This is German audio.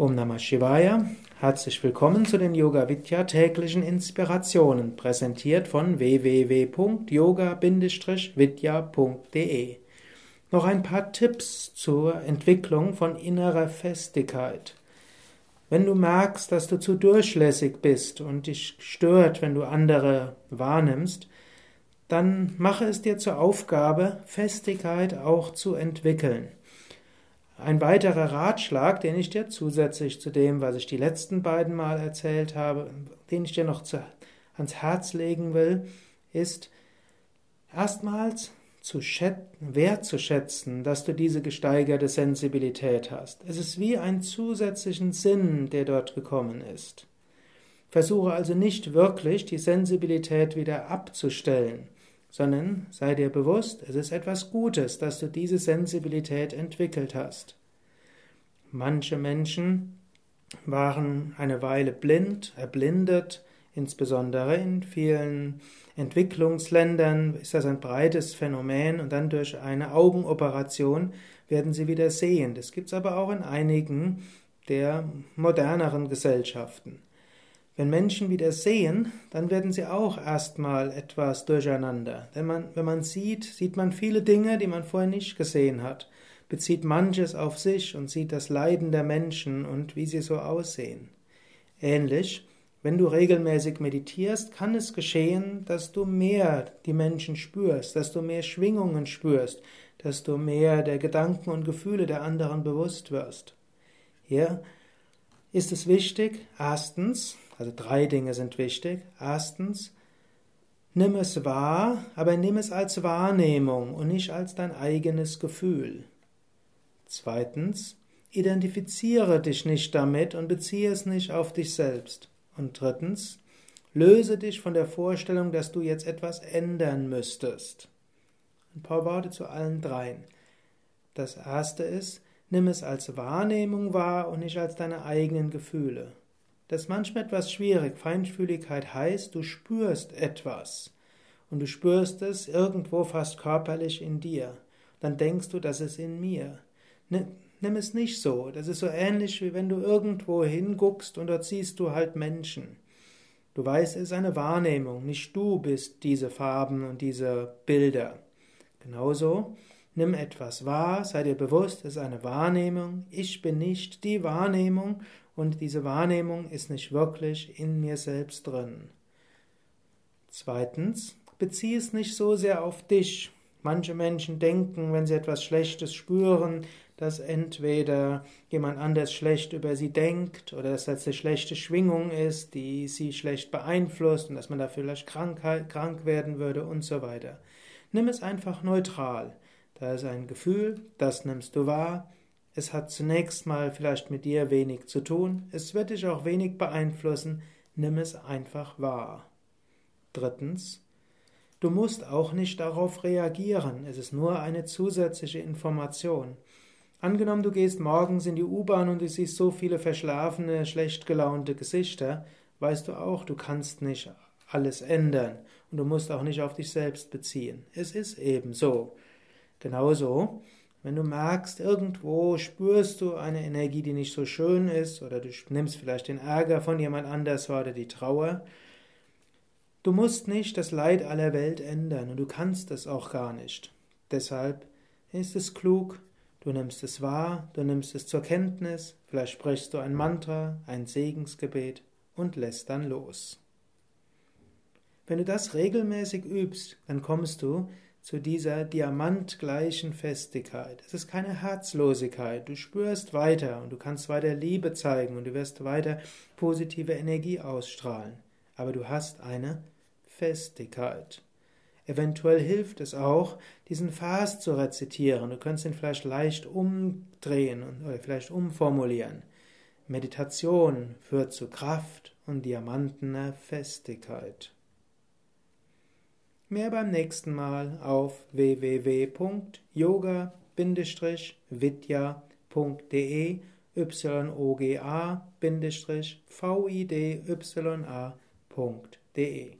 Om Namah Shivaya. Herzlich willkommen zu den Yoga Vidya täglichen Inspirationen, präsentiert von www.yoga-vidya.de. Noch ein paar Tipps zur Entwicklung von innerer Festigkeit. Wenn du merkst, dass du zu durchlässig bist und dich stört, wenn du andere wahrnimmst, dann mache es dir zur Aufgabe, Festigkeit auch zu entwickeln. Ein weiterer Ratschlag, den ich dir zusätzlich zu dem, was ich die letzten beiden Mal erzählt habe, den ich dir noch zu, ans Herz legen will, ist erstmals zu wertzuschätzen, dass du diese gesteigerte Sensibilität hast. Es ist wie ein zusätzlichen Sinn, der dort gekommen ist. Versuche also nicht wirklich die Sensibilität wieder abzustellen, sondern sei dir bewusst, es ist etwas Gutes, dass du diese Sensibilität entwickelt hast. Manche Menschen waren eine Weile blind, erblindet, insbesondere in vielen Entwicklungsländern ist das ein breites Phänomen und dann durch eine Augenoperation werden sie wieder sehen. Das gibt es aber auch in einigen der moderneren Gesellschaften. Wenn Menschen wieder sehen, dann werden sie auch erstmal etwas durcheinander. Denn man, wenn man sieht, sieht man viele Dinge, die man vorher nicht gesehen hat, bezieht manches auf sich und sieht das Leiden der Menschen und wie sie so aussehen. Ähnlich, wenn du regelmäßig meditierst, kann es geschehen, dass du mehr die Menschen spürst, dass du mehr Schwingungen spürst, dass du mehr der Gedanken und Gefühle der anderen bewusst wirst. Hier ist es wichtig, erstens, also drei Dinge sind wichtig. Erstens, nimm es wahr, aber nimm es als Wahrnehmung und nicht als dein eigenes Gefühl. Zweitens, identifiziere dich nicht damit und beziehe es nicht auf dich selbst. Und drittens, löse dich von der Vorstellung, dass du jetzt etwas ändern müsstest. Ein paar Worte zu allen dreien. Das erste ist, nimm es als Wahrnehmung wahr und nicht als deine eigenen Gefühle. Das ist manchmal etwas schwierig. Feinfühligkeit heißt, du spürst etwas und du spürst es irgendwo fast körperlich in dir. Dann denkst du, das ist in mir. Nimm es nicht so. Das ist so ähnlich, wie wenn du irgendwo hinguckst und dort siehst du halt Menschen. Du weißt, es ist eine Wahrnehmung, nicht du bist diese Farben und diese Bilder. Genauso, nimm etwas wahr, sei dir bewusst, es ist eine Wahrnehmung, ich bin nicht die Wahrnehmung und diese Wahrnehmung ist nicht wirklich in mir selbst drin. Zweitens, beziehe es nicht so sehr auf dich. Manche Menschen denken, wenn sie etwas Schlechtes spüren, dass entweder jemand anders schlecht über sie denkt oder dass das eine schlechte Schwingung ist, die sie schlecht beeinflusst und dass man da vielleicht krank, krank werden würde und so weiter. Nimm es einfach neutral. Da ist ein Gefühl, das nimmst du wahr, es hat zunächst mal vielleicht mit dir wenig zu tun, es wird dich auch wenig beeinflussen, nimm es einfach wahr. Drittens, du musst auch nicht darauf reagieren, es ist nur eine zusätzliche Information. Angenommen, du gehst morgens in die U-Bahn und du siehst so viele verschlafene, schlecht gelaunte Gesichter, weißt du auch, du kannst nicht alles ändern und du musst auch nicht auf dich selbst beziehen. Es ist eben so. Genauso, wenn du merkst, irgendwo spürst du eine Energie, die nicht so schön ist, oder du nimmst vielleicht den Ärger von jemand anders oder die Trauer, du musst nicht das Leid aller Welt ändern und du kannst es auch gar nicht. Deshalb ist es klug, du nimmst es wahr, du nimmst es zur Kenntnis, vielleicht sprichst du ein Mantra, ein Segensgebet und lässt dann los. Wenn du das regelmäßig übst, dann kommst du zu dieser diamantgleichen Festigkeit. Es ist keine Herzlosigkeit. Du spürst weiter und du kannst weiter Liebe zeigen und du wirst weiter positive Energie ausstrahlen. Aber du hast eine Festigkeit. Eventuell hilft es auch, diesen Vers zu rezitieren. Du kannst ihn vielleicht leicht umdrehen oder vielleicht umformulieren. Meditation führt zu Kraft und diamantener Festigkeit. Mehr beim nächsten Mal auf www.yoga-vidya.de yoga-vidya.de